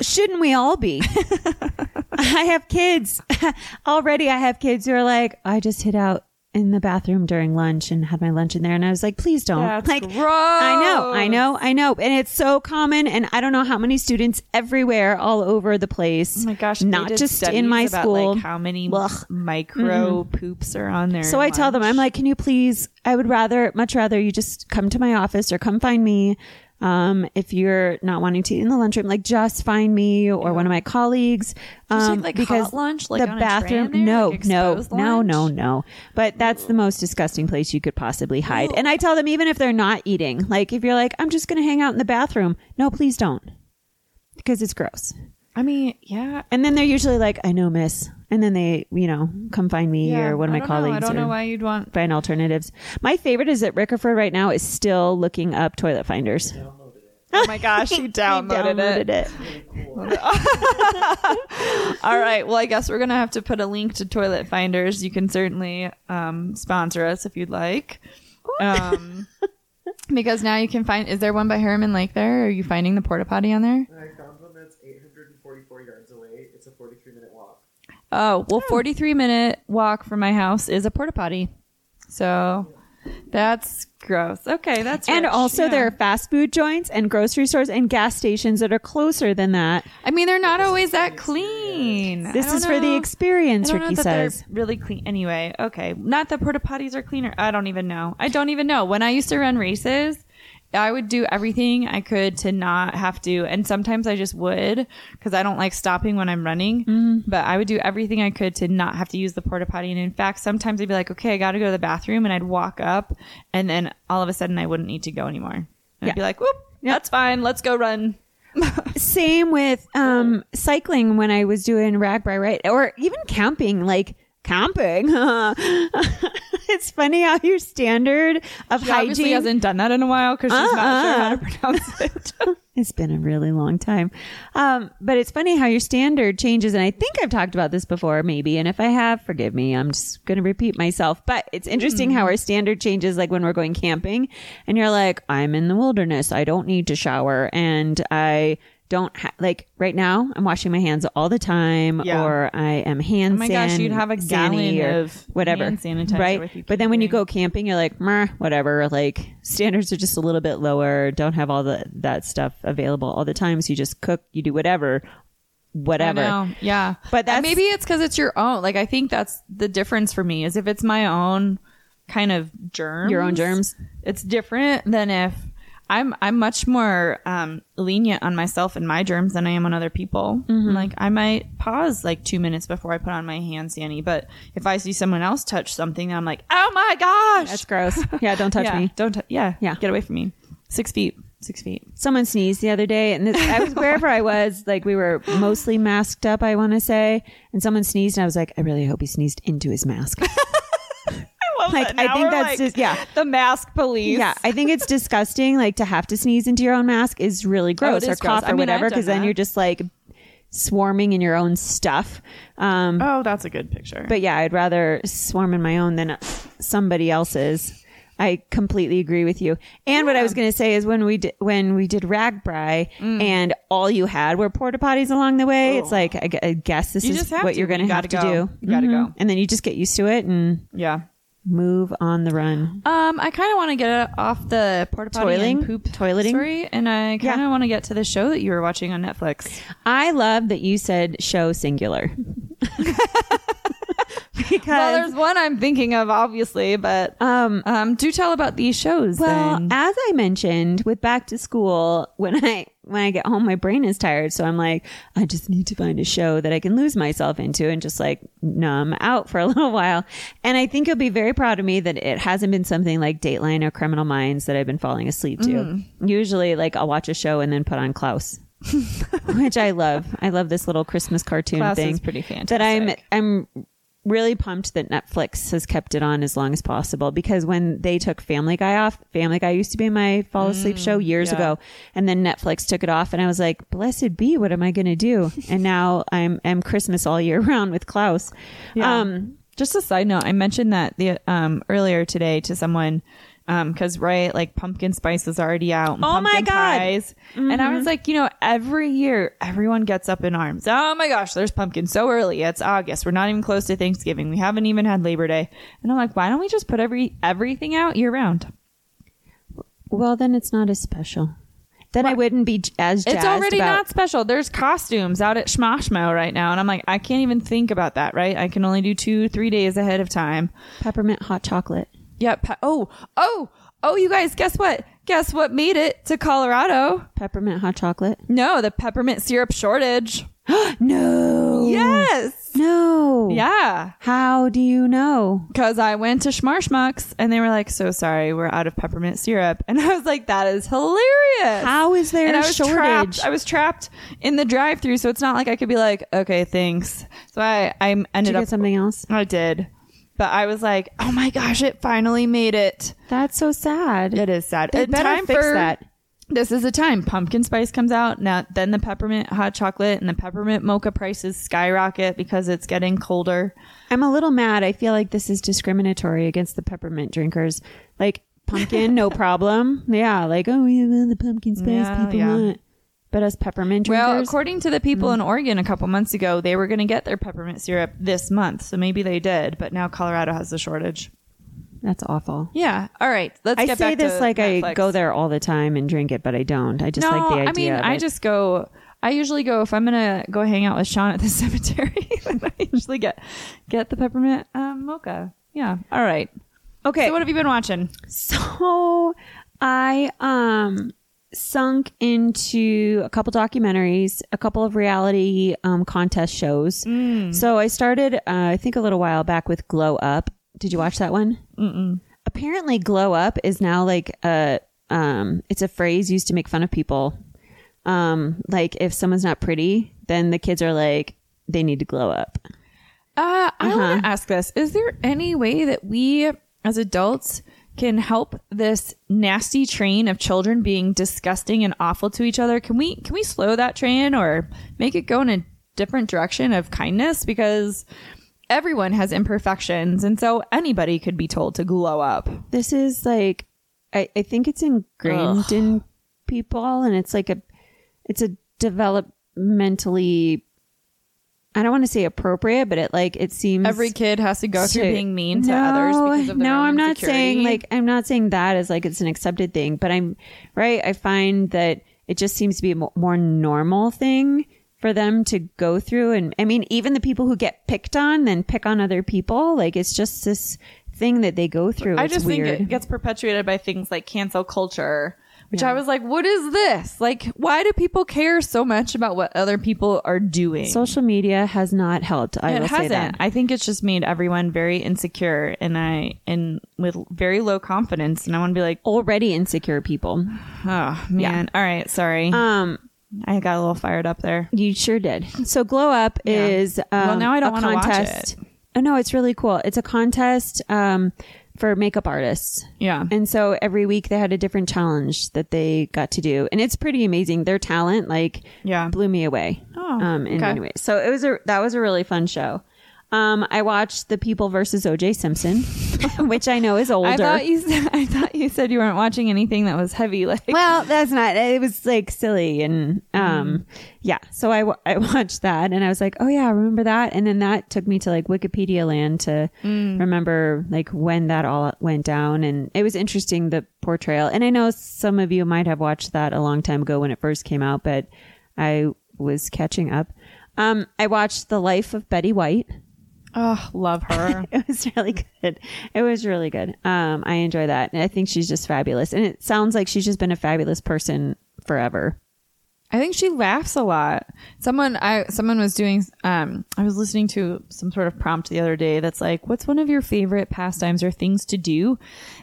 Shouldn't we all be? (laughs) I have kids. (laughs) Already I have kids who are like, I just hid out in the bathroom during lunch and had my lunch in there. And I was like, please don't. That's like, I know, I know, I know. And it's so common. And I don't know how many students everywhere, all over the place. Oh my gosh! Not just in my about, school. Like how many Ugh. micro poops are on there? So I tell them, I'm like, can you please? I would rather, much rather, you just come to my office or come find me. Um, if you're not wanting to eat in the lunchroom, like just find me or one of my colleagues. Um, like- like hot lunch, like the bathroom, there, no, like no, exposed no, no, no. But that's the most disgusting place you could possibly hide. And I tell them, even if they're not eating, like if you're like, I'm just going to hang out in the bathroom, no, please don't, because it's gross. I mean, yeah. And then they're usually like, I know, miss. And then they, you know, come find me yeah, or one of I my don't know. colleagues. I don't know why you'd want. find alternatives. My favorite is that Rickerford right now is still looking up toilet finders. Oh my gosh, you (laughs) He downloaded, it. it. (laughs) All right. Well, I guess we're gonna have to put a link to Toilet Finders. You can certainly um, sponsor us if you'd like. Um, (laughs) because now you can find. Is there one by Harriman Lake there? Are you finding the porta potty on there? I found one that's 844 yards away. It's a 43 minute walk. Oh well, hmm. forty three minute walk from my house is a porta potty. So that's gross. Okay, that's And rich. also, Yeah. there are fast food joints and grocery stores and gas stations that are closer than that. I mean, they're not always that clean. I This don't is for the know. experience, I don't know Ricky that they're says. really clean. Anyway, okay. Not that porta potties are cleaner. I don't even know. I don't even know. When I used to run races, I would do everything I could to not have to. And sometimes I just would because I don't like stopping when I'm running. Mm-hmm. But I would do everything I could to not have to use the porta potty. And in fact, sometimes I'd be like, okay, I got to go to the bathroom. And I'd walk up and then all of a sudden I wouldn't need to go anymore. And Yeah. I'd be like, whoop, that's fine. Let's go run. (laughs) Same with um, cycling when I was doing RAGBRAI, right? Or even camping, like camping. (laughs) it's funny how your standard of She obviously hygiene hasn't done that in a while because she's not sure how to Uh-uh. pronounce (laughs) it. (laughs) It's been a really long time. Um, but it's funny how your standard changes. And I think I've talked about this before, maybe. And if I have, forgive me. I'm just going to repeat myself. But it's interesting how our standard changes, like when we're going camping and you're like, I'm in the wilderness. I don't need to shower. And I don't ha- like right now I'm washing my hands all the time Yeah. or I am hand Oh my gosh, you'd have a gallon of whatever sanitizer right but then when you go camping you're like whatever like standards are just a little bit lower don't have all the that stuff available all the time so you just cook you do whatever whatever. Yeah. But that's- maybe it's because it's your own. Like I think that's the difference for me is if it's my own kind of germs. Your own germs? It's different than if I'm I'm much more um, lenient on myself and my germs than I am on other people. Mm-hmm. Like I might pause like two minutes before I put on my hand sanitizer, but if I see someone else touch something, I'm like, oh my gosh, that's gross yeah don't touch yeah, me Don't t- yeah Yeah. Get away from me. Six feet. Six feet. someone sneezed the other day and this, I was (laughs) wherever I was like we were mostly masked up I want to say and someone sneezed and I was like I really hope he sneezed into his mask (laughs) (laughs) like I think that's just yeah (laughs) the mask police. Yeah, I think it's (laughs) disgusting. Like to have to sneeze into your own mask is really gross, Oh, it or is gross. cough I or mean, I've whatever, because then you're just like swarming in your own stuff. Um, Oh, that's a good picture. but yeah, I'd rather swarm in my own than somebody else's. I completely agree with you. And what I was going to say is when we did when we did RAGBRAI Mm. and all you had were porta potties along the way, it's like I, I guess this You is what to. you're going to have go. do. You gotta Mhm. go. and then you just get used to it and yeah. Move on the run. Um, I kind of want to get off the porta potty Toiling? and poop Toileting? story, and I kind of Yeah. want to get to the show that you were watching on Netflix. I love that you said show singular. (laughs) because Well, there's one I'm thinking of, obviously, but um um, do tell about these shows. well, then. as I mentioned with back to school, when I when I get home my brain is tired, so I'm like I just need to find a show that I can lose myself into and just like numb out for a (laughs) little while. And I think you'll be very proud of me that it hasn't been something like Dateline or Criminal Minds that I've been falling asleep to. Mm. Usually like I'll watch a show and then put on Klaus. (laughs) which I love. I love this little Christmas cartoon Klaus thing. pretty That I'm fantastic. I'm really pumped that Netflix has kept it on as long as possible because when they took Family Guy off, Family Guy used to be my fall asleep show years Mm, yeah. ago, and then Netflix took it off, and I was like, "Blessed be, what am I going to do?" (laughs) and now I'm I'm Christmas all year (laughs) round with Klaus. Yeah. Um, Just a side note, I mentioned that the um earlier today to someone um because right like pumpkin spice was already out. Oh my God. pies. And I was like, you know, every year everyone gets up in arms. Oh my gosh, there's pumpkin so early. It's August. We're not even close to Thanksgiving. We haven't even had Labor Day. And I'm like, why don't we just put every everything out year round? Well, then it's not as special. Then I wouldn't be as It's already about- not special. There's costumes out at Schmoshmo right now, and I'm like, I can't even think about that. Right? I can only do two, three days ahead of time. peppermint hot chocolate. Yep. pe- Oh, oh, oh! You guys, guess what? Guess what made it to Colorado? Peppermint hot chocolate. No, the peppermint syrup shortage. (gasps) No. Yes. No. Yeah. How do you know? Because I went to Schmarshmucks and they were like, "So sorry, we're out of peppermint syrup," (laughs) and I was like, "That is hilarious." How is there and a I was shortage? trapped. I was trapped in the drive-through, so it's not like I could be like, "Okay, thanks." So I, I Did ended you up get something else? I did, but I was like, "Oh my gosh, it finally made it." That's so sad. It is sad. They It's better time fix for- that. This is the time. Pumpkin spice comes out now. Then the peppermint hot chocolate and the peppermint mocha prices skyrocket because it's getting colder. I'm a little mad. I feel like this is discriminatory against the peppermint drinkers. Like pumpkin, no (laughs) problem. Yeah, like oh yeah, well, the pumpkin spice Yeah, people yeah. want. But as peppermint drinkers, Well, according to the people in Oregon a couple months ago, they were going to get their peppermint syrup this month. So maybe they did, but now Colorado has the shortage. that's awful. Yeah. All right. Let's I get say back this to like I Netflix. go there all the time and drink it, but I don't. I just like the idea. I mean, of I it. just go. I usually go if I'm gonna go hang out with Sean at the (laughs) cemetery. (laughs) then I usually get get the peppermint um, mocha. Yeah. All right. okay. So what have you been watching? So I um sunk into a couple documentaries, a couple of reality um contest shows. So I started uh, I think a little while back with Glow Up. Did you watch that one? Mm-mm. Apparently Glow Up is now like a um it's a phrase used to make fun of people. Um like if someone's not pretty, then the kids are like they need to glow up. Uh, I Uh-huh. want to ask this: Is there any way that we, as adults, can help this nasty train of children being disgusting and awful to each other? Can we can we slow that train or make it go in a different direction of kindness? Because everyone has imperfections, and so anybody could be told to glow up. this is like I, I think it's ingrained in people and it's like a it's a developmentally I don't want to say appropriate, but it like it seems Every kid has to go through being mean to no, others because of their no i'm not insecurity. saying like i'm not saying that as like it's an accepted thing but i'm right i find that it just seems to be a more normal thing for them to go through. And i mean even the people who get picked on then pick on other people like it's just this thing that they go through. I It's just weird think it gets perpetuated by things like cancel culture, which I was like, what is this? Like, why do people care so much about what other people are doing? social media has not helped i it will hasn't. that I think it's just made everyone very insecure and I and with very low confidence. And I want to be like, already insecure people (sighs) oh man, all right, sorry, um I got a little fired up there. You sure did. So Glow Up Yeah. is um, Well, now I don't wanna watch contest. it. Oh no, it's really cool. It's a contest um, for makeup artists. Yeah. And so every week they had a different challenge that they got to do, and it's pretty amazing. Their talent, like, Yeah. blew me away. Oh, um, in okay. many ways. So it was a that was a really fun show. Um, I watched The People versus O.J. Simpson, (laughs) which I know is older. I thought you said I thought you said you weren't watching anything that was heavy. Like, well, that's not. It was like silly and um, yeah. So I I (laughs) watched that and I was like, oh yeah, I remember that. And then that took me to like Wikipedia land to remember like when that all went down. And it was interesting the portrayal. And I know some of you might have watched that a long time ago when it first came out, but I was catching up. Um, I watched The Life of Betty White. Oh, love her. (laughs) It was really good. It was really good. Um, I enjoy that. And I think she's just fabulous. And it sounds like she's just been a fabulous person forever. I think she laughs a lot. Someone I someone was doing um I was listening to some sort of prompt the other day that's like, what's one of your favorite pastimes or things to do?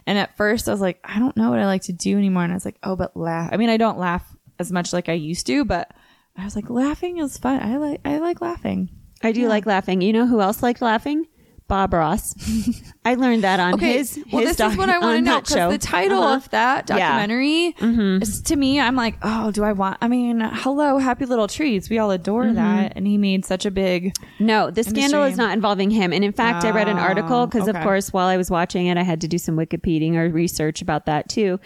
And at first I was like, I don't know what I like to do anymore. And I was like, oh, but laugh. I mean, I don't laugh as much like I used to, but I was like, laughing is fun. I like I like laughing. I do like laughing. You know who else liked laughing? Bob Ross. (laughs) I learned that on Okay, his. well, his this doc- is what I want to know because the title Uh-huh. of that Yeah. documentary is to me. I'm like, oh, do I want? I mean, hello, Happy Little Trees. We all adore Mm-hmm. that, and he made such a big. No, the scandal is not involving him. And in fact, I read an Oh, article because, of course, while I was watching it, I had to do some Wikipedia or research about that too.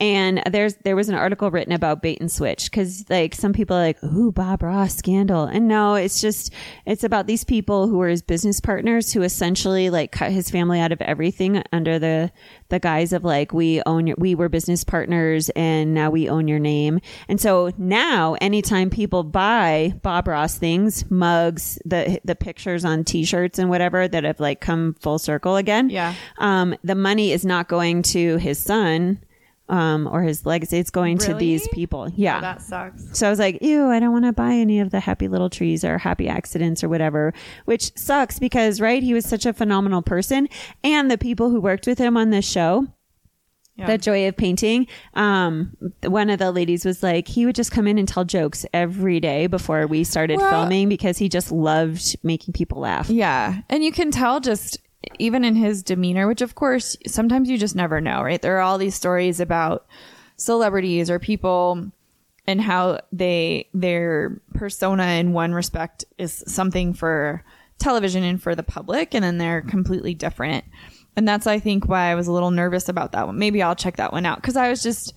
And there's there was an article written about bait and switch because, like, some people are like, "Ooh, Bob Ross scandal," and no, it's just it's about these people who are his business partners who essentially like cut his family out of everything under the the guise of like we own your we were business partners and now we own your name. And so now anytime people buy Bob Ross things, mugs, the the pictures on t-shirts and whatever that have like come full circle again. Yeah. Um the money is not going to his son um or his legacy. It's going to these people. Yeah. Oh, that sucks. So I was like, ew, I don't want to buy any of the happy little trees or happy accidents or whatever, which sucks because, right, he was such a phenomenal person. And the people who worked with him on this show, Yeah. The Joy of Painting, um, one of the ladies was like, he would just come in and tell jokes every day before we started Well- filming because he just loved making people laugh. Yeah. And you can tell just even in his demeanor, which of course sometimes you just never know, right? There are all these stories about celebrities or people and how they their persona in one respect is something for television and for the public and then they're completely different. And that's I think why I was a little nervous about that one. Maybe I'll check that one out cuz I was just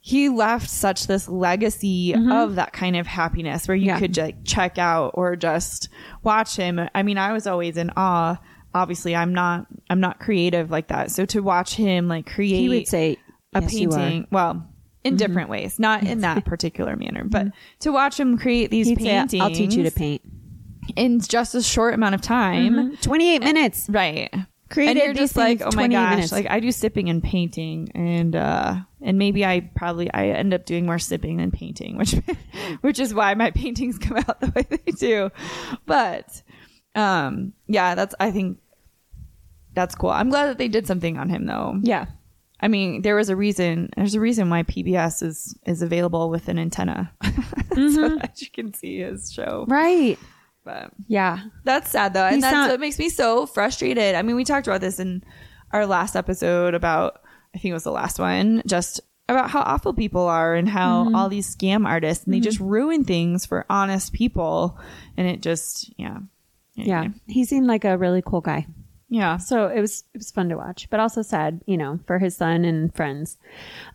he left such this legacy mm-hmm. of that kind of happiness where you Yeah. could like check out or just watch him. I mean, I was always in awe. Obviously, I'm not I'm not creative like that. So to watch him like create He would say, a "Yes, painting, well, in different ways, not in that (laughs) particular manner, but to watch him create these He'd say, paintings I'll teach you to paint. in just a short amount of time. 28 minutes. Right. Created and you're just like, oh my gosh, minutes. like I do sipping and painting, and uh, and maybe I probably I end up doing more sipping than painting, which (laughs) which is why my (laughs) paintings come out the way they do. But um, yeah, that's I think that's cool. I'm glad that they did something on him though. Yeah. I mean, there was a reason. There's a reason why PBS is is available with an antenna, (laughs) so that you can see his show. Right. But Yeah. that's sad though, and that's sound- what makes me so frustrated. I mean, we talked about this in our last episode about I think it was the last one, just about how awful people are and how Mm-hmm. all these scam artists and they just ruin things for honest people, and it just yeah, Yeah. He seemed like a really cool guy. Yeah. So it was it was fun to watch, but also sad, you know, for his son and friends.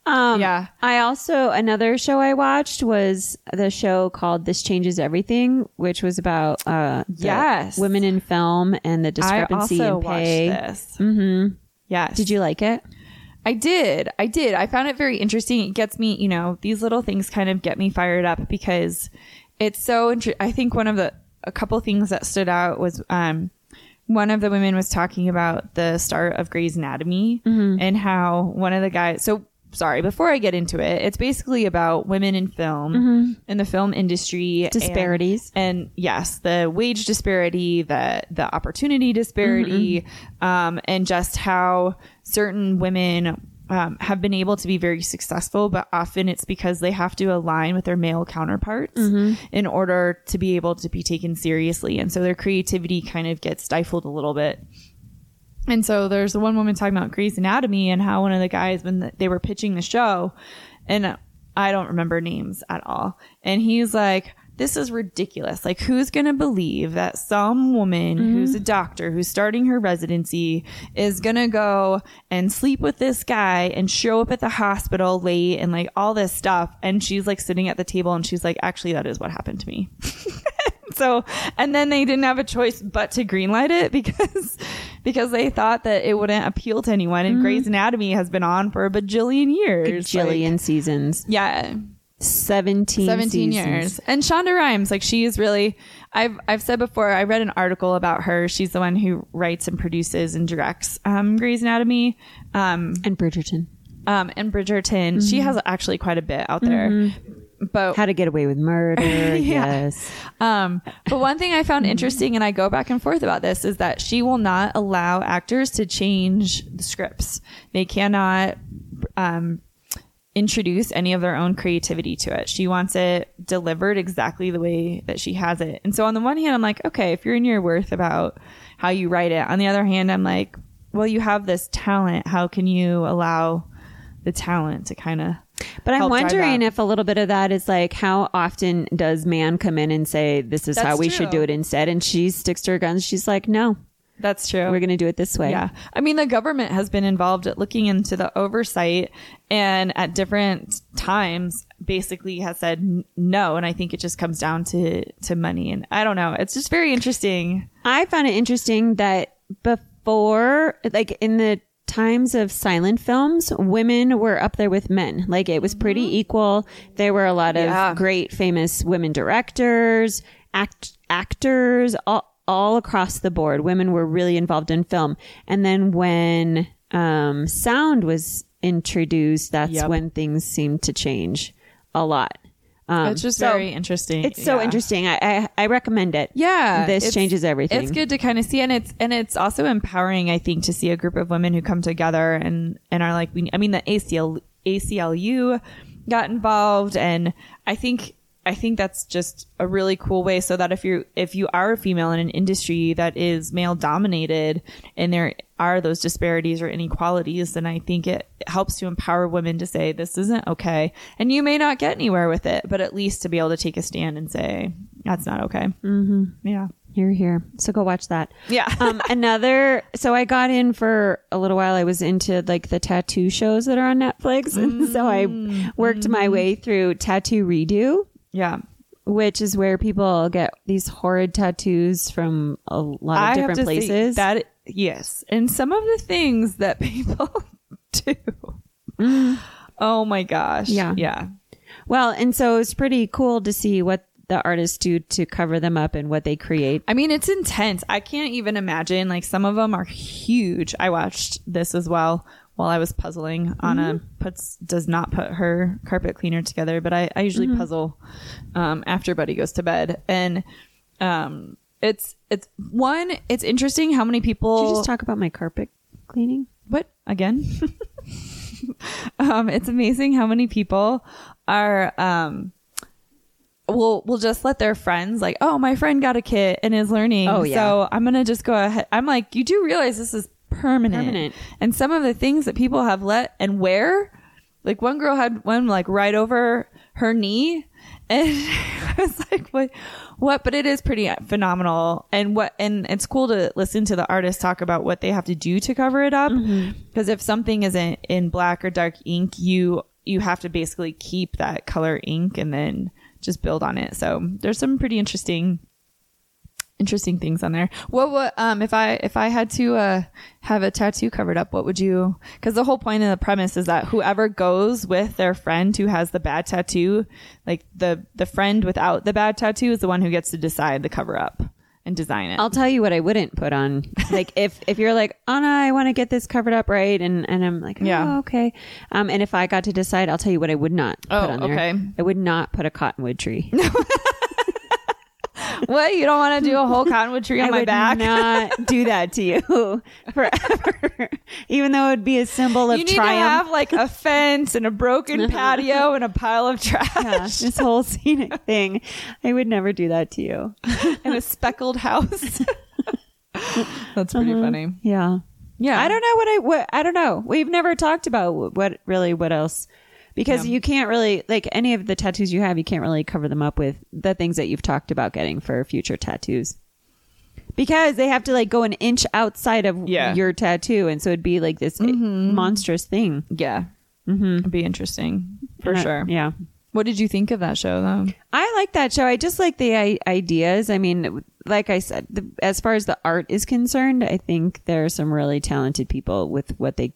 Um, Yeah. I also another show I watched was the show called "This Changes Everything," which was about uh, Yes. women in film and the I discrepancy also in pay. watched this. Mm-hmm. Yes. Did you like it? I did. I did. I found it very interesting. It gets me, you know, these little things kind of get me fired up because it's so inter- I think one of the a couple things that stood out was um one of the women was talking about the start of Grey's Anatomy mm-hmm. and how one of the guys so sorry, before I get into it, it's basically about women in film mm-hmm. in the film industry Disparities. and yes the wage disparity the the opportunity disparity mm-hmm. um, and just how certain women um, have been able to be very successful but often it's because they have to align with their male counterparts in order to be able to be taken seriously. And so their creativity kind of gets stifled a little bit. And so there's the one woman talking about Grey's Anatomy and how one of the guys when they were pitching the show, and I don't remember names at all, and he's like, "This is ridiculous. Like, who's gonna believe that some woman mm-hmm. who's a doctor who's starting her residency is gonna go and sleep with this guy and show up at the hospital late and like all this stuff?" And she's like sitting at the table and she's like, "Actually, that is what happened to me." (laughs) so and then they didn't have a choice but to greenlight it (laughs) because because they thought that it wouldn't appeal to anyone and mm-hmm. Grey's Anatomy has been on for a bajillion years Jillian Like, seasons, yeah seventeen, 17 seasons. years and Shonda Rhimes like she is really I've I've said before I read an article about her she's the one who writes and produces and directs um Grey's Anatomy um and Bridgerton. um and Bridgerton she has actually quite a bit out there but How to Get Away with Murder. (laughs) Yes. Um, but one thing I found interesting, and I go back and forth about this, is that she will not allow actors to change the scripts. They cannot um, introduce any of their own creativity to it. She wants it delivered exactly the way that she has it. And so on the one hand, I'm like, okay, if you're in your worth about how you write it. On the other hand, I'm like, well, you have this talent. How can you allow the talent to kind of But I'm wondering if a little bit of that is like how often does man come in and say this is how That's we should do it instead, and she sticks to her guns. She's like, no, That's true. we're going to do it this way. Yeah. I mean, the government has been involved at looking into the oversight and at different times basically has said n- no. And I think it just comes down to, to money. And I don't know. It's just very interesting. I found it interesting that before, like in the times of silent films, women were up there with men. Like it was pretty mm-hmm. equal. There were a lot of Yeah. great famous women directors, act actors, all, all across the board. Women were really involved in film. And then when um, sound was introduced, that's Yep. when things seemed to change a lot. Um, it's just so very interesting. It's so Yeah. interesting. I, I I recommend it. Yeah, this changes everything. It's good to kind of see, and it's and it's also empowering. I think to see a group of women who come together and and are like, we. I mean, the ACL ACLU got involved, and I think I think that's just a really cool way. So that if you if you are a female in an industry that is male dominated, and there are those disparities or inequalities, then I think it helps to empower women to say this isn't okay, and you may not get anywhere with it, but at least to be able to take a stand and say that's not okay. Mm-hmm. Yeah. You're here. So go watch that. Yeah. (laughs) um, another, so I got in for a little while. I was into like the tattoo shows that are on Netflix. (laughs) And so I worked my way through Tattoo Redo, Yeah. which is where people get these horrid tattoos from a lot of different say places. that yes, and some of the things that (laughs) people do. Mm. Oh my gosh. Yeah. Yeah. well, and so it's pretty cool to see what the artists do to cover them up and what they create. I mean, it's intense. I can't even imagine. Like some of them are huge. I watched this as well while I was puzzling. Anna puts does not put her carpet cleaner together, but I, I usually puzzle um, after Buddy goes to bed, and um, it's it's one. It's interesting how many people. Did you just talk about my carpet cleaning? What again? (laughs) um, it's amazing how many people are um will will just let their friends like, oh, my friend got a kit and is learning. Oh, yeah. So I'm gonna just go ahead. I'm like, you do realize this is permanent. Permanent. And some of the things that people have let and wear, like one girl had one like right over her knee. And (laughs) I was like, what, what? But it is pretty phenomenal. And what, and it's cool to listen to the artists talk about what they have to do to cover it up. Mm-hmm. Because if something isn't in black or dark ink, you, you have to basically keep that color ink and then just build on it. So there's some pretty interesting, interesting things on there. What what um if I if I had to uh have a tattoo covered up, what would you cuz the whole point of the premise is that whoever goes with their friend who has the bad tattoo, like the the friend without the bad tattoo is the one who gets to decide the cover up and design it. I'll tell you what I wouldn't put on. (laughs) Like if if you're like Anna, I want to get this covered up right, and and I'm like, oh, Yeah. okay. Um, and if I got to decide, I'll tell you what I would not Oh, put on there. okay. I would not put a cottonwood tree. (laughs) what? You don't want to do a whole (laughs) cottonwood tree on my back? I my would back? not do that to you (laughs) forever. Even though it would be a symbol of you need triumph. to have like a fence and a broken (laughs) patio and a pile of trash Yeah, this whole scenic thing. I would never do that to you. and a speckled house. That's pretty uh-huh. funny. Yeah. Yeah. I don't know what I what I don't know. We've never talked about what really what else because you can't really like any of the tattoos you have. You can't really cover them up with the things that you've talked about getting for future tattoos because they have to like go an inch outside of Yeah. your tattoo, and so it'd be like this monstrous thing Yeah. Mm-hmm. It'd be interesting for And I- sure. Yeah. What did you think of that show though? I like that show. I just like the I- ideas. I mean, like I said, the, as far as the art is concerned, I think there are some really talented people with what they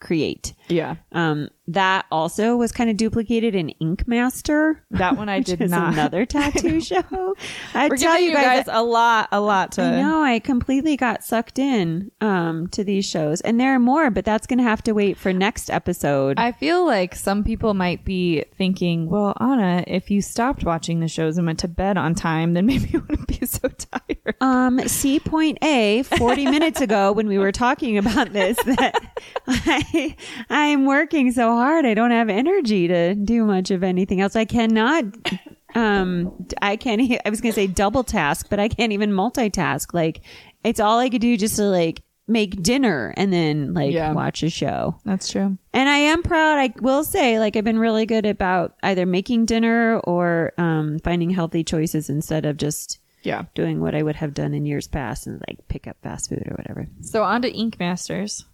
create. Yeah. Um, that also was kind of duplicated in Ink Master. That one I (laughs) did is not. another (laughs) tattoo show. I We're tell you guys, a lot, a lot to. I know I completely got sucked in um to these shows, and there are more, but that's gonna have to wait for next episode. I feel like some people might be thinking, well, Anna, if you stopped watching the shows and went to bed on time, then (laughs) maybe you wouldn't be so tired. Um, see point A, 40 minutes ago when we were talking about this, that I, I'm working so hard. I don't have energy to do much of anything else. I cannot, um, I can't, I was going to say double task, but I can't even multitask. Like it's all I could do just to like make dinner and then like Yeah. watch a show. That's true. And I am proud. I will say, like, I've been really good about either making dinner or um, finding healthy choices instead of just Yeah. doing what I would have done in years past and like pick up fast food or whatever. So on to Ink Masters.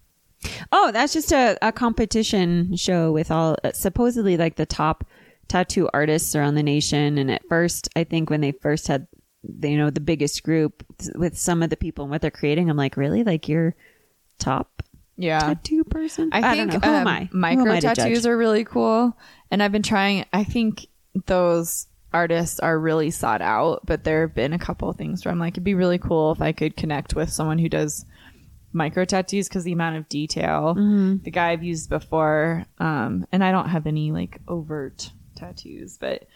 Oh, that's just a, a competition show with all uh, supposedly like the top tattoo artists around the nation. And at first, I think when they first had, you know, the biggest group with some of the people and what they're creating, I'm like, really? Like you're top Yeah. tattoo person? I think don't know. Who am um, I? Who am micro I tattoos are really cool, and I've been trying. I think those artists are really sought out, but there have been a couple of things where I'm like, it'd be really cool if I could connect with someone who does micro tattoos because the amount of detail. Mm-hmm. The guy I've used before, um, and I don't have any like overt tattoos, but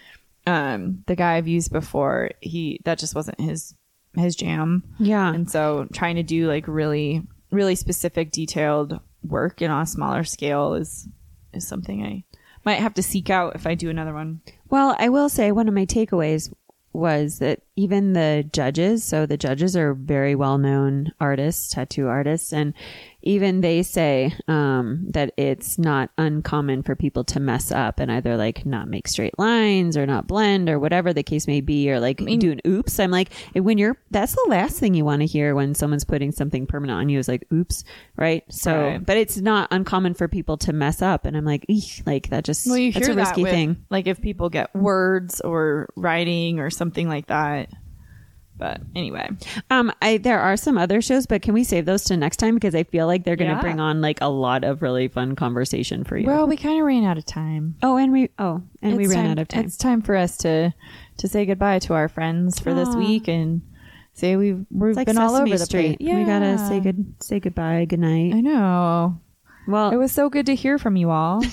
um, the guy I've used before, he that just wasn't his his jam. Yeah. And so trying to do like really, really specific, detailed work and on a smaller scale is is something I might have to seek out if I do another one. Well, I will say one of my takeaways was that even the judges, so the judges are very well known artists, tattoo artists, and even they say um, that it's not uncommon for people to mess up and either like not make straight lines or not blend or whatever the case may be, or like do an oops. I'm like, when you're, that's the last thing you want to hear when someone's putting something permanent on you is like, oops, right? So, Right. but it's not uncommon for people to mess up. And I'm like, like that just, Well, you that's hear a risky with, thing. like if people get words or writing or something like that. But anyway, Um, I there are some other shows, but can we save those to next time because I feel like they're going to Yeah. bring on like a lot of really fun conversation for you. well, we kind of ran out of time. oh, and we oh, and we It's ran time- out of time. It's time for us to to say goodbye to our friends for this Aw. week and say we've we've It's like been all Sesame over the Street. place. We gotta Yeah. say good, say goodbye, good night. I know. Well, It was so good to hear from you all. (laughs)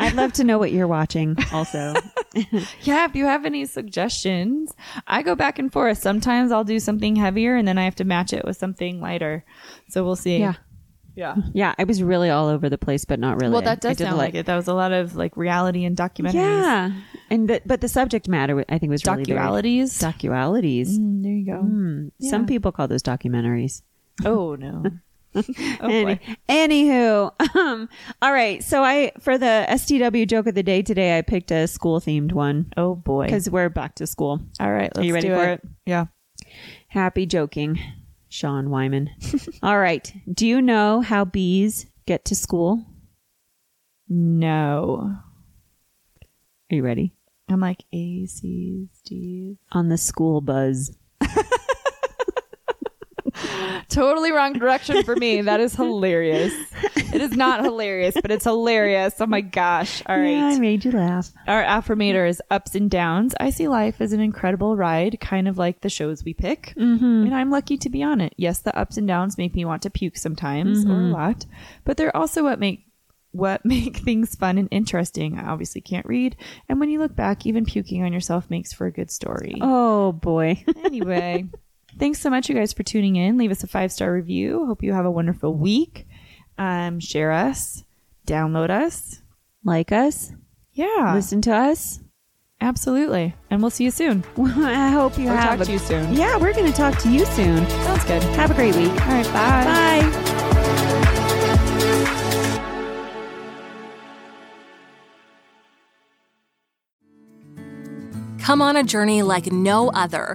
I'd love to know what you're watching. Also, (laughs) (laughs) Yeah, if you have any suggestions, I go back and forth. Sometimes I'll do something heavier and then I have to match it with something lighter. So we'll see. yeah, Yeah. yeah. I was really all over the place, but not really. Well, that I does did sound a lot- like it. That was a lot of like reality and documentaries. Yeah, and the, but the subject matter I think was really very- Docualities. Docualities. Mm, there you go. Mm, Some people call those documentaries. Oh, no. (laughs) (laughs) oh, Any, anywho, (laughs) um, all right. So I for the STW joke of the day today, I picked a school themed one Oh, boy. because we're back to school. All right. Let's you ready do for it? Yeah. Happy joking, Sean Wyman. (laughs) all right. Do you know how bees get to school? No. Are you ready? I'm like A, C's, D's. On the school buzz. (laughs) Totally wrong direction for me. That is hilarious. It is not hilarious, but it's hilarious. Oh my gosh. All right. Yeah, I made you laugh. Our affirmator is ups and downs. I see life as an incredible ride, kind of like the shows we pick. Mm-hmm. And I'm lucky to be on it. Yes, the ups and downs make me want to puke sometimes or a lot, but they're also what make what (laughs) make things fun and interesting. I obviously can't read, and when you look back, even puking on yourself makes for a good story. Oh boy. (laughs) anyway, thanks so much, you guys, for tuning in. Leave us a five star review. Hope you have a wonderful week. Um, share us, download us. like us, Yeah, listen to us. absolutely. And we'll see you soon. (laughs) I hope you Or have talk to you soon. Yeah, we're going to talk to you soon. Sounds good. Have a great week. All right, bye. Bye. Come on a journey like no other,